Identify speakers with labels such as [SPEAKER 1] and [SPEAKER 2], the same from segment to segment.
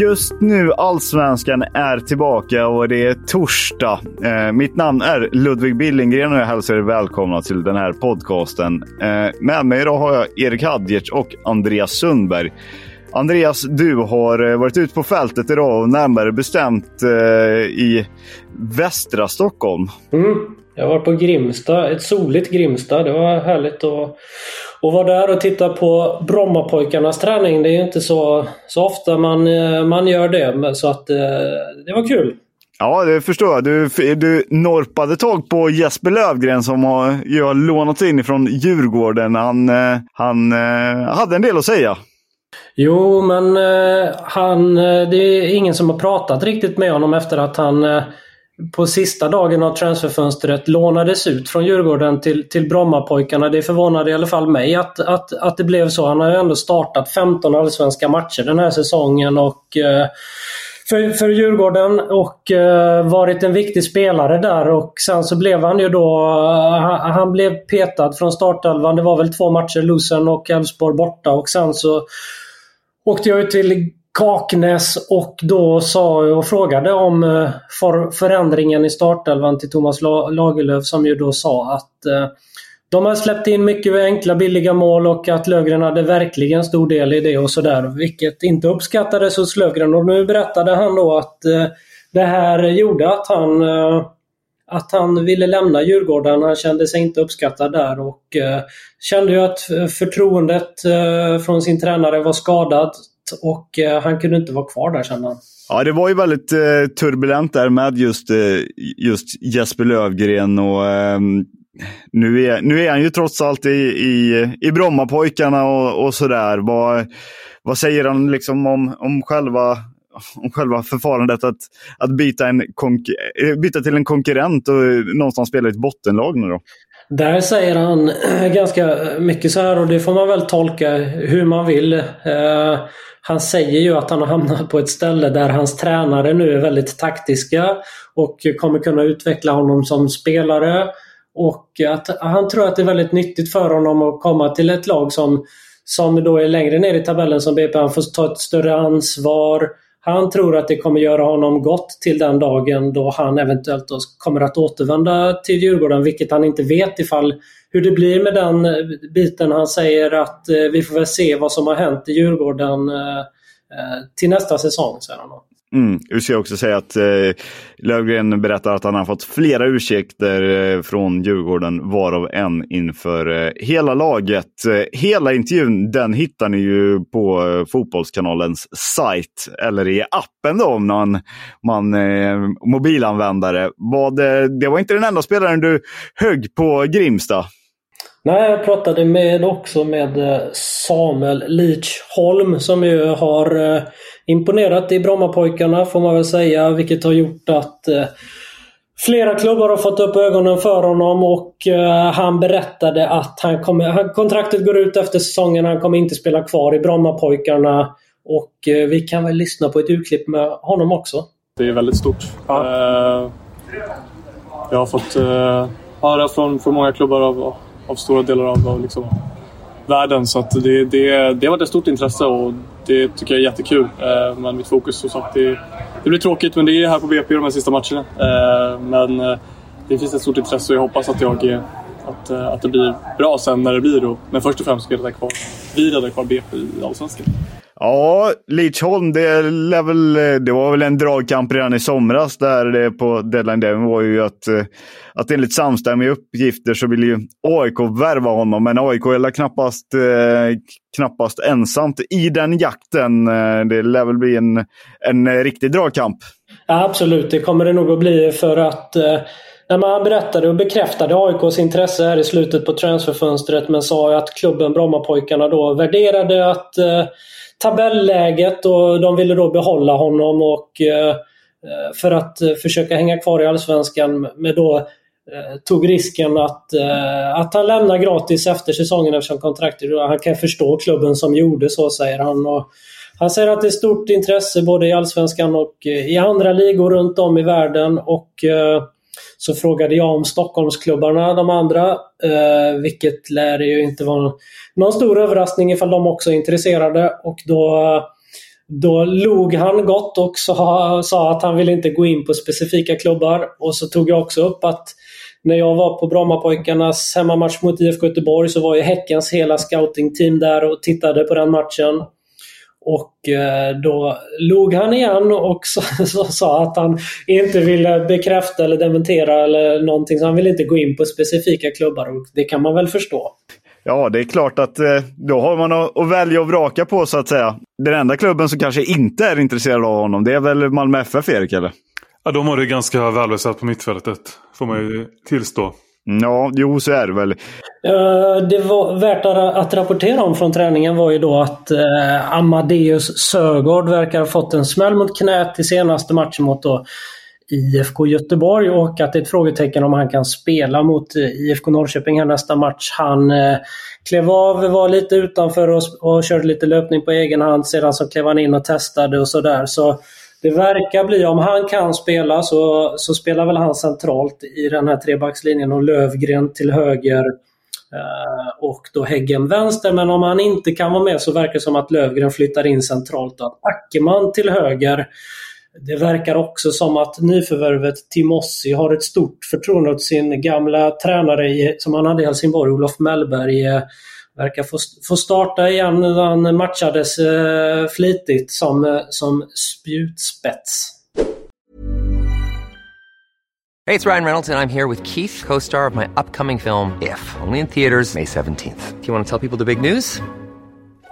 [SPEAKER 1] Just nu Allsvenskan är tillbaka och det är torsdag. Eh, mitt namn är Ludvig Billengren och jag hälsar er välkomna till den här podcasten. Eh, med mig idag har jag Erik Hadgertz och Andreas Sundberg. Andreas, du har eh, varit ute på fältet idag och närmare bestämt eh, i västra Stockholm.
[SPEAKER 2] Mm. Jag var på Grimsta, ett soligt Grimsta. Det var härligt att, att vara där och titta på Brommapojkarnas träning. Det är inte så, så ofta man, eh, man gör det. Så att det var kul.
[SPEAKER 1] Ja, det förstår jag. Du, du norpade tag på Jesper Lövgren som har, ju har lånat in från Djurgården. Han, han hade en del att säga.
[SPEAKER 2] Jo, men eh, han, det är ingen som har pratat riktigt med honom efter att han eh, på sista dagen av transferfönstret lånades ut från Djurgården till, till Brommapojkarna. Det förvånade i alla fall mig att, att, att det blev så. Han har ju ändå startat 15 allsvenska matcher den här säsongen och eh, för, för Djurgården och eh, varit en viktig spelare där och sen så blev han ju då... Eh, han, han blev petad från startelvan. Det var väl två matcher, Lusen och Elfsborg borta och sen så åkte jag ut till Kaknäs och då sa och frågade om eh, för, förändringen i startelvan till Thomas Lagerlöf som ju då sa att eh, de har släppt in mycket enkla billiga mål och att Lövgren hade verkligen stor del i det och sådär. Vilket inte uppskattades hos Lövgren. Och nu berättade han då att eh, det här gjorde att han att han ville lämna Djurgården. Han kände sig inte uppskattad där och kände ju att förtroendet från sin tränare var skadat och eh, han kunde inte vara kvar där kände han.
[SPEAKER 1] Ja, det var ju väldigt eh, turbulent där med just, eh, just Jesper Lövgren och eh, nu, är, nu är han ju trots allt i, i, i Brommapojkarna och, och sådär. Vad, vad säger han liksom om, om själva om själva förfarandet att, att byta, en eh, byta till en konkurrent och eh, någonstans spela i ett bottenlag nu då?
[SPEAKER 2] Där säger han ganska mycket så här och det får man väl tolka hur man vill. Eh, han säger ju att han har hamnat på ett ställe där hans tränare nu är väldigt taktiska och kommer kunna utveckla honom som spelare. Och att han tror att det är väldigt nyttigt för honom att komma till ett lag som, som då är längre ner i tabellen som BP. Han får ta ett större ansvar. Han tror att det kommer göra honom gott till den dagen då han eventuellt kommer att återvända till Djurgården, vilket han inte vet ifall hur det blir med den eh, biten. Han säger att eh, vi får väl se vad som har hänt i Djurgården eh, till nästa säsong, säger han.
[SPEAKER 1] Mm. Vi ska också säga att eh, Lövgren berättar att han har fått flera ursäkter eh, från Djurgården, varav en inför eh, hela laget. Eh, hela intervjun den hittar ni ju på eh, Fotbollskanalens sajt, eller i appen då om man, man eh, mobilanvändare. Vad, eh, det var inte den enda spelaren du högg på Grimsta.
[SPEAKER 2] Nej, jag pratade med, också med Samuel Lichholm som ju har imponerat i Brommapojkarna får man väl säga, vilket har gjort att eh, Flera klubbar har fått upp ögonen för honom och eh, han berättade att han kommer, kontraktet går ut efter säsongen. Han kommer inte spela kvar i Brommapojkarna. Och eh, vi kan väl lyssna på ett urklipp med honom också.
[SPEAKER 3] Det är väldigt stort. Ja. Eh, jag har fått eh, höra från, från många klubbar av, av stora delar av, liksom, världen. Så att det, det, det har varit ett stort intresse och det tycker jag är jättekul. Eh, men mitt fokus som sagt, det, det blir tråkigt men det är här på BP de här sista matcherna. Eh, men eh, det finns ett stort intresse och jag hoppas att, jag, att, eh, att det blir bra sen när det blir. Då. Men först och främst ska jag rädda kvar, vi räddar kvar BP i Allsvenskan.
[SPEAKER 1] Ja, Leachholm, det, väl, det var väl en dragkamp redan i somras där det på deadline day var ju att, eh, att enligt samstämmiga uppgifter så ville ju AIK värva honom, men AIK är knappast, eh, knappast ensamt i den jakten. Eh, det lär väl bli en, en riktig dragkamp.
[SPEAKER 2] Ja, absolut, det kommer det nog att bli för att när man berättade och bekräftade AIKs intresse här i slutet på transferfönstret men sa att klubben Brommapojkarna då värderade att tabelläget och de ville då behålla honom och eh, eh, för att eh, försöka hänga kvar i Allsvenskan med då tog risken att, att han lämnar gratis efter säsongen eftersom kontraktet... Han kan förstå klubben som gjorde så, säger han. Och han säger att det är stort intresse både i Allsvenskan och i andra ligor runt om i världen. Och så frågade jag om Stockholmsklubbarna, de andra, eh, vilket lär ju inte vara någon stor överraskning ifall de också är intresserade. Och då, då log han gott och sa, sa att han ville inte gå in på specifika klubbar. Och så tog jag också upp att när jag var på Brommapojkarnas hemmamatch mot IFK Göteborg så var ju Häckens hela scoutingteam där och tittade på den matchen. Och eh, då log han igen och sa att han inte ville bekräfta eller dementera eller någonting. Så han ville inte gå in på specifika klubbar och det kan man väl förstå.
[SPEAKER 1] Ja, det är klart att eh, då har man att välja och vraka på så att säga. Den enda klubben som kanske inte är intresserad av honom, det är väl Malmö FF, Erik? Eller?
[SPEAKER 4] Ja, de har det ganska välbesatt på mittfältet, får man ju tillstå.
[SPEAKER 1] Ja, jo så är det väl.
[SPEAKER 2] Eh, det var värt att rapportera om från träningen var ju då att eh, Amadeus Sögaard verkar ha fått en smäll mot knät i senaste matchen mot då IFK Göteborg och att det är ett frågetecken om han kan spela mot eh, IFK Norrköping här nästa match. Han eh, klev av, var lite utanför och, och körde lite löpning på egen hand. Sedan så klev han in och testade och sådär. Så det verkar bli, om han kan spela så, så spelar väl han centralt i den här trebackslinjen och Lövgren till höger eh, och då Häggen vänster. Men om han inte kan vara med så verkar det som att Lövgren flyttar in centralt och att Ackerman till höger. Det verkar också som att nyförvärvet Timossi har ett stort förtroende åt sin gamla tränare i, som han hade i Helsingborg, Olof Mellberg eh, verkar få, få starta igen. Han matchades eh, flitigt som, eh, som spjutspets.
[SPEAKER 5] Hej, det är Ryan Reynolds och jag är här med Keith, co-star of my upcoming film If, only in theaters May 17th. Do you want to tell people the big news?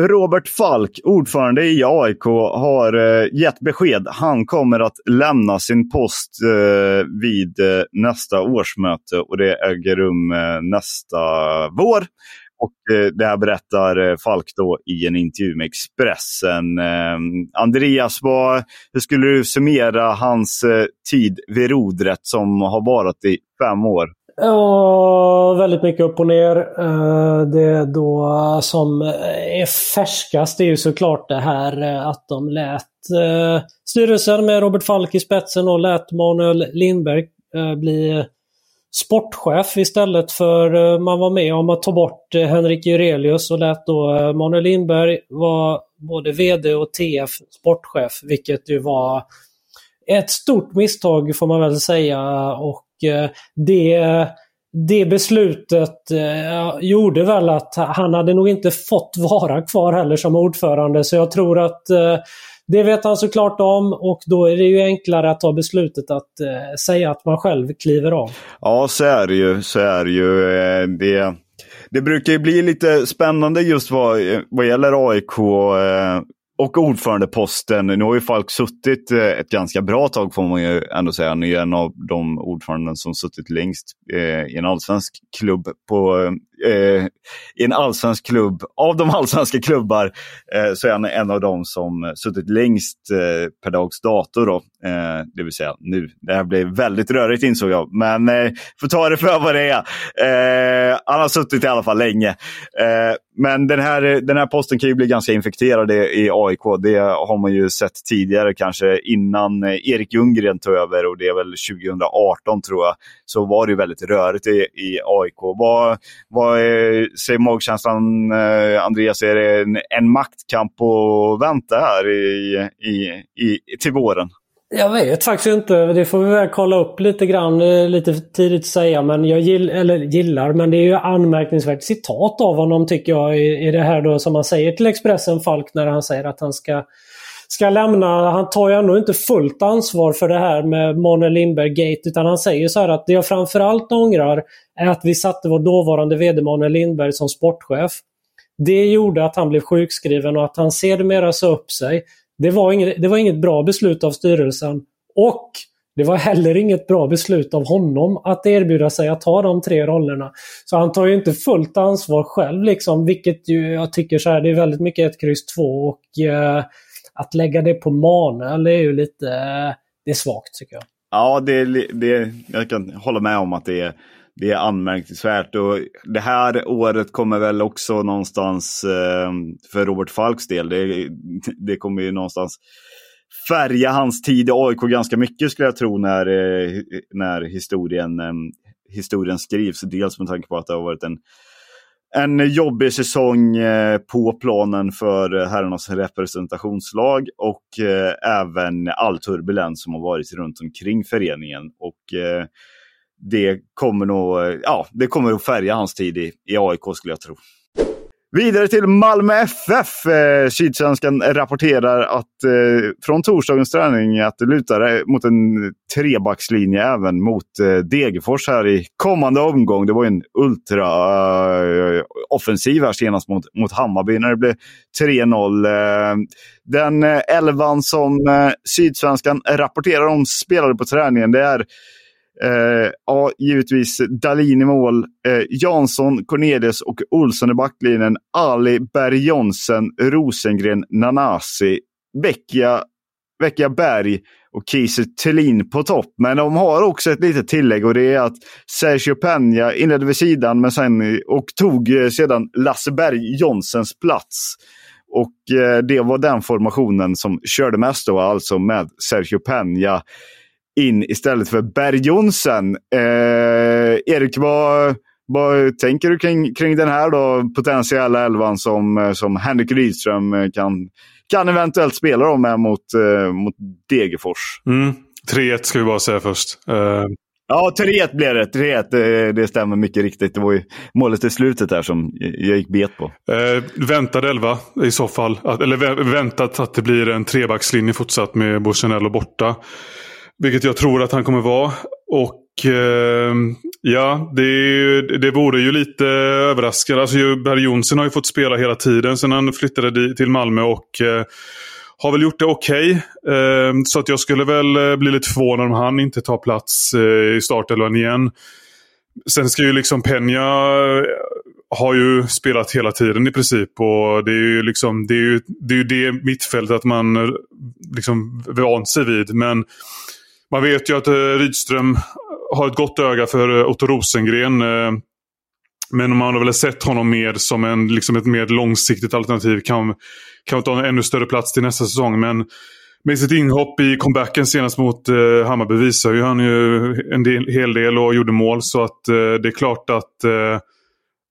[SPEAKER 1] Robert Falk, ordförande i AIK, har eh, gett besked. Han kommer att lämna sin post eh, vid eh, nästa årsmöte och det äger rum nästa vår. Och det här berättar Falk då i en intervju med Expressen. Ehm, Andreas, vad, hur skulle du summera hans tid vid rodret som har varit i fem år?
[SPEAKER 2] Ja, väldigt mycket upp och ner. Eh, det då som är färskast är ju såklart det här eh, att de lät eh, styrelsen med Robert Falk i spetsen och lät Manuel Lindberg bli sportchef istället för man var med om att ta bort Henrik Jurelius och lät då Manuel Lindberg vara både VD och TF sportchef, vilket ju var ett stort misstag får man väl säga och Eh, det, det beslutet eh, gjorde väl att han hade nog inte fått vara kvar heller som ordförande. Så jag tror att eh, det vet han såklart om och då är det ju enklare att ta beslutet att säga att man själv kliver av.
[SPEAKER 1] Ja, så är det ju. Så är det, ju. Det, det brukar ju bli lite spännande just vad, vad gäller AIK och ordförandeposten. Nu har ju Falk suttit eh, ett ganska bra tag får man ju ändå säga. Han är en av de ordföranden som suttit längst eh, i en allsvensk klubb på eh, eh, i en allsvensk klubb. Av de allsvenska klubbar eh, så är han en av de som suttit längst eh, per dags dator. Då. Det vill säga nu. Det här blev väldigt rörigt insåg jag. Men eh, får ta det för vad det är. Han har suttit i alla fall länge. Men den här, den här posten kan ju bli ganska infekterad i AIK. Det har man ju sett tidigare, kanske innan eh, Erik Ljunggren tog över och det är väl 2018 tror jag. Så var det ju väldigt rörigt i, i AIK. Vad, vad är, säger magkänslan, eh, Andreas? Är det en, en maktkamp att vänta här i, i, i, till våren?
[SPEAKER 2] Jag vet faktiskt inte. Det får vi väl kolla upp lite grann. Lite för tidigt att säga. Men jag gill, eller gillar, men det är ju anmärkningsvärt citat av honom tycker jag. I, i det här då som han säger till Expressen Falk när han säger att han ska ska lämna. Han tar ju ändå inte fullt ansvar för det här med Måne Lindberg-gate. Utan han säger så här att det jag framförallt ångrar är att vi satte vår dåvarande VD Måne Lindberg som sportchef. Det gjorde att han blev sjukskriven och att han sedermera sa upp sig. Det var, inget, det var inget bra beslut av styrelsen. Och det var heller inget bra beslut av honom att erbjuda sig att ta de tre rollerna. Så han tar ju inte fullt ansvar själv liksom, vilket ju jag tycker så här, det är väldigt mycket ett kryss två och eh, att lägga det på Manuel är ju lite, eh, det är svagt tycker jag.
[SPEAKER 1] Ja, det, det, jag kan hålla med om att det är, det är anmärkningsvärt. Och det här året kommer väl också någonstans, eh, för Robert Falks del, det, det kommer ju någonstans färga hans tid i AIK ganska mycket skulle jag tro när, eh, när historien, eh, historien skrivs. Dels med tanke på att det har varit en en jobbig säsong på planen för herrarnas representationslag och även all turbulens som har varit runt omkring föreningen. Och det kommer nog, ja, det kommer att färga hans tid i, i AIK skulle jag tro. Vidare till Malmö FF. Eh, Sydsvenskan rapporterar att eh, från torsdagens träning att det lutar mot en trebackslinje även mot eh, Degerfors här i kommande omgång. Det var ju en ultra eh, offensiv här senast mot, mot Hammarby när det blev 3-0. Eh, den eh, elvan som eh, Sydsvenskan rapporterar om spelade på träningen det är Eh, ja, givetvis Dalin i mål. Eh, Jansson, Cornelius och Olsson i backlinjen. Ali, Berg Jonsen, Rosengren, Nanasi, Vecchia, Vecchia Berg och Kiese Thelin på topp. Men de har också ett litet tillägg och det är att Sergio Peña inledde vid sidan men sen, och tog eh, sedan Lasse Berg Jonsens plats. Och eh, det var den formationen som körde mest då, alltså med Sergio Peña in istället för Berg Jonsson. Eh, Erik, vad, vad tänker du kring, kring den här då, potentiella elvan som, eh, som Henrik Rydström eh, kan, kan eventuellt spela med mot, eh, mot Degerfors?
[SPEAKER 4] Mm. 3-1 ska vi bara säga först. Uh...
[SPEAKER 1] Ja, 3-1 blev det. 3-1, det, det stämmer mycket riktigt. Det var ju målet i slutet där som jag gick bet på.
[SPEAKER 4] Eh, väntad elva i så fall. Att, eller väntat att det blir en trebackslinje fortsatt med Borsenello borta. Vilket jag tror att han kommer vara. Och eh, ja, det, det vore ju lite överraskande. Alltså, Berg Jonsson har ju fått spela hela tiden sedan han flyttade till Malmö. och eh, har väl gjort det okej. Okay. Eh, så att jag skulle väl eh, bli lite förvånad om han inte tar plats eh, i startelvan igen. Sen ska ju liksom Peña eh, har ju spelat hela tiden i princip. Och det är ju liksom det, är ju, det, är ju det mittfältet man eh, liksom vant sig vid. Men man vet ju att eh, Rydström har ett gott öga för eh, Otto Rosengren. Eh, men men man har väl sett honom mer som en, liksom ett mer långsiktigt alternativ. Kan, kan ta en ännu större plats till nästa säsong. Men med sitt inhopp i comebacken senast mot eh, Hammarby visar ju han ju en del, hel del och gjorde mål. Så att eh, det är klart att eh,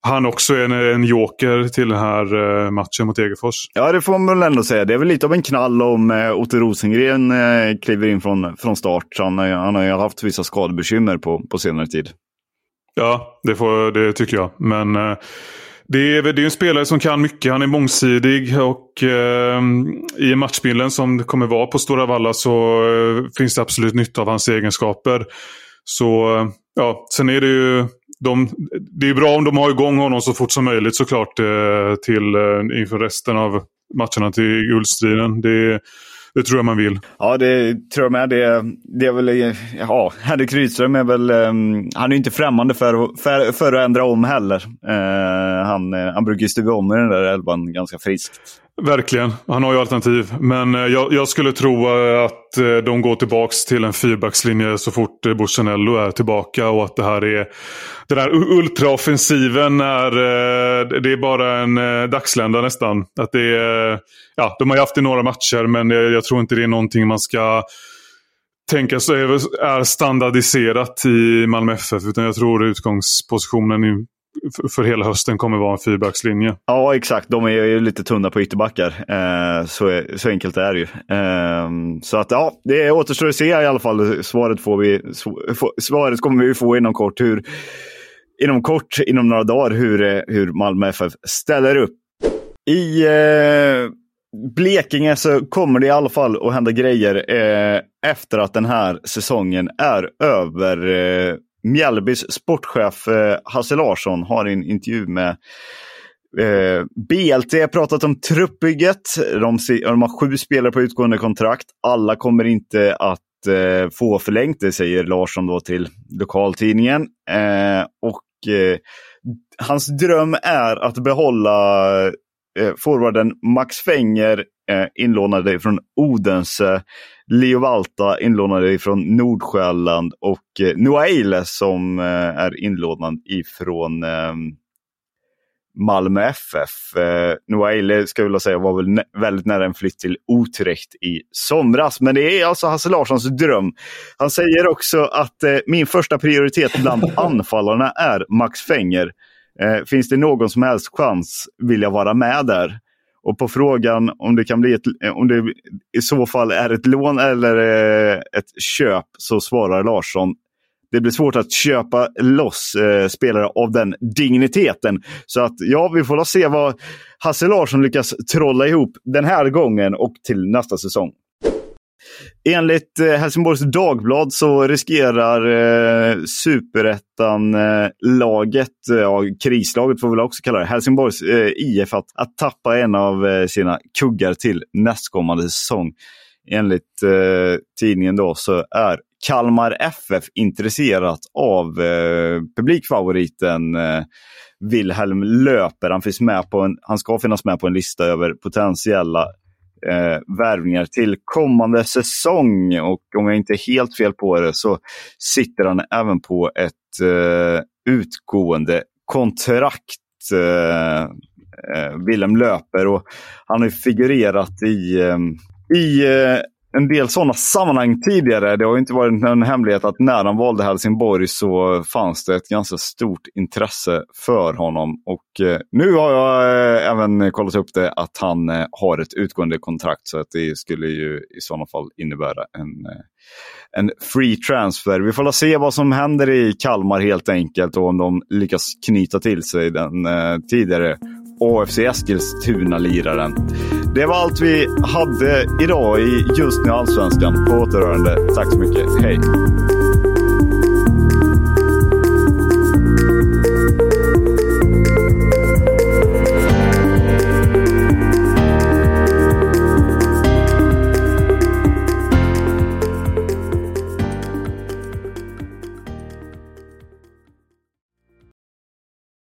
[SPEAKER 4] han också är en, en joker till den här uh, matchen mot Degerfors.
[SPEAKER 1] Ja, det får man väl ändå säga. Det är väl lite av en knall om uh, Otto Rosengren uh, kliver in från, från start. Han, han har ju haft vissa skadebekymmer på, på senare tid.
[SPEAKER 4] Ja, det, får, det tycker jag. Men uh, det är, det är en spelare som kan mycket. Han är mångsidig och i matchbilden som det kommer vara på Stora Valla så finns det absolut nytta av hans egenskaper. Så ja, sen är det ju de, det är bra om de har igång honom så fort som möjligt såklart eh, till, eh, inför resten av matcherna till guldstriden. Det, det tror jag man vill.
[SPEAKER 1] Ja, det tror jag med. Det, det är väl, ja, Henrik Rydström är väl, um, han är inte främmande för, för, för att ändra om heller. Uh, han, eh, han brukar ju stuva om i den där elvan ganska friskt.
[SPEAKER 4] Verkligen, han har ju alternativ. Men eh, jag, jag, skulle tro eh, att eh, de går tillbaka till en fyrbackslinje så fort Bussanello är tillbaka och att det här är den här ultraoffensiven är, det är bara en dagslända nästan. Att det är, ja, de har ju haft det i några matcher men jag tror inte det är någonting man ska tänka sig är standardiserat i Malmö FF. Utan jag tror utgångspositionen för hela hösten kommer vara en fyrbackslinje.
[SPEAKER 1] Ja, exakt. De är ju lite tunna på ytterbackar. Eh, så, så enkelt är det ju. Eh, så att ja, det återstår att se i alla fall. Svaret, får vi, svaret kommer vi få inom kort. Hur, inom kort, inom några dagar, hur, eh, hur Malmö FF ställer upp. I eh, Blekinge så kommer det i alla fall att hända grejer eh, efter att den här säsongen är över. Eh, Mjällbys sportchef eh, Hasse Larsson har i en intervju med eh, BLT pratat om truppbygget. De, de har sju spelare på utgående kontrakt. Alla kommer inte att eh, få förlängt, det säger Larsson då till lokaltidningen. Eh, och eh, hans dröm är att behålla eh, forwarden Max Fenger eh, inlånade från Odense. Leo Valta inlånade från Nordsjälland och eh, Noaile som eh, är inlånad ifrån eh, Malmö FF. Eh, Noaile ska jag vilja säga var väl väldigt nära en flytt till Utrecht i somras. Men det är alltså Hasse Larssons dröm. Han säger också att eh, min första prioritet bland anfallarna är Max Fenger. Eh, finns det någon som helst chans vill jag vara med där. Och på frågan om det kan bli ett, om det i så fall är ett lån eller eh, ett köp så svarar Larsson det blir svårt att köpa loss eh, spelare av den digniteten. Så att ja, vi får se vad Hasse Larsson lyckas trolla ihop den här gången och till nästa säsong. Enligt eh, Helsingborgs Dagblad så riskerar eh, superettan-laget, eh, ja, eh, krislaget får vi väl också kalla det, Helsingborgs eh, IF att, att tappa en av eh, sina kuggar till nästkommande säsong. Enligt eh, tidningen då så är Kalmar FF intresserat av eh, publikfavoriten eh, Wilhelm Löper. Han, finns med på en, han ska finnas med på en lista över potentiella eh, värvningar till kommande säsong. Och om jag inte är helt fel på det så sitter han även på ett eh, utgående kontrakt. Eh, eh Willem Löper och han har figurerat i, eh, i eh, en del sådana sammanhang tidigare. Det har ju inte varit en hemlighet att när han valde Helsingborg så fanns det ett ganska stort intresse för honom. Och eh, nu har jag eh, även kollat upp det att han eh, har ett utgående kontrakt så att det skulle ju i sådana fall innebära en, eh, en free transfer. Vi får se vad som händer i Kalmar helt enkelt och om de lyckas knyta till sig den eh, tidigare AFC Eskilstuna-liraren. Det var allt vi hade idag i Just nu Allsvenskan. På återhörande. Tack så mycket. Hej!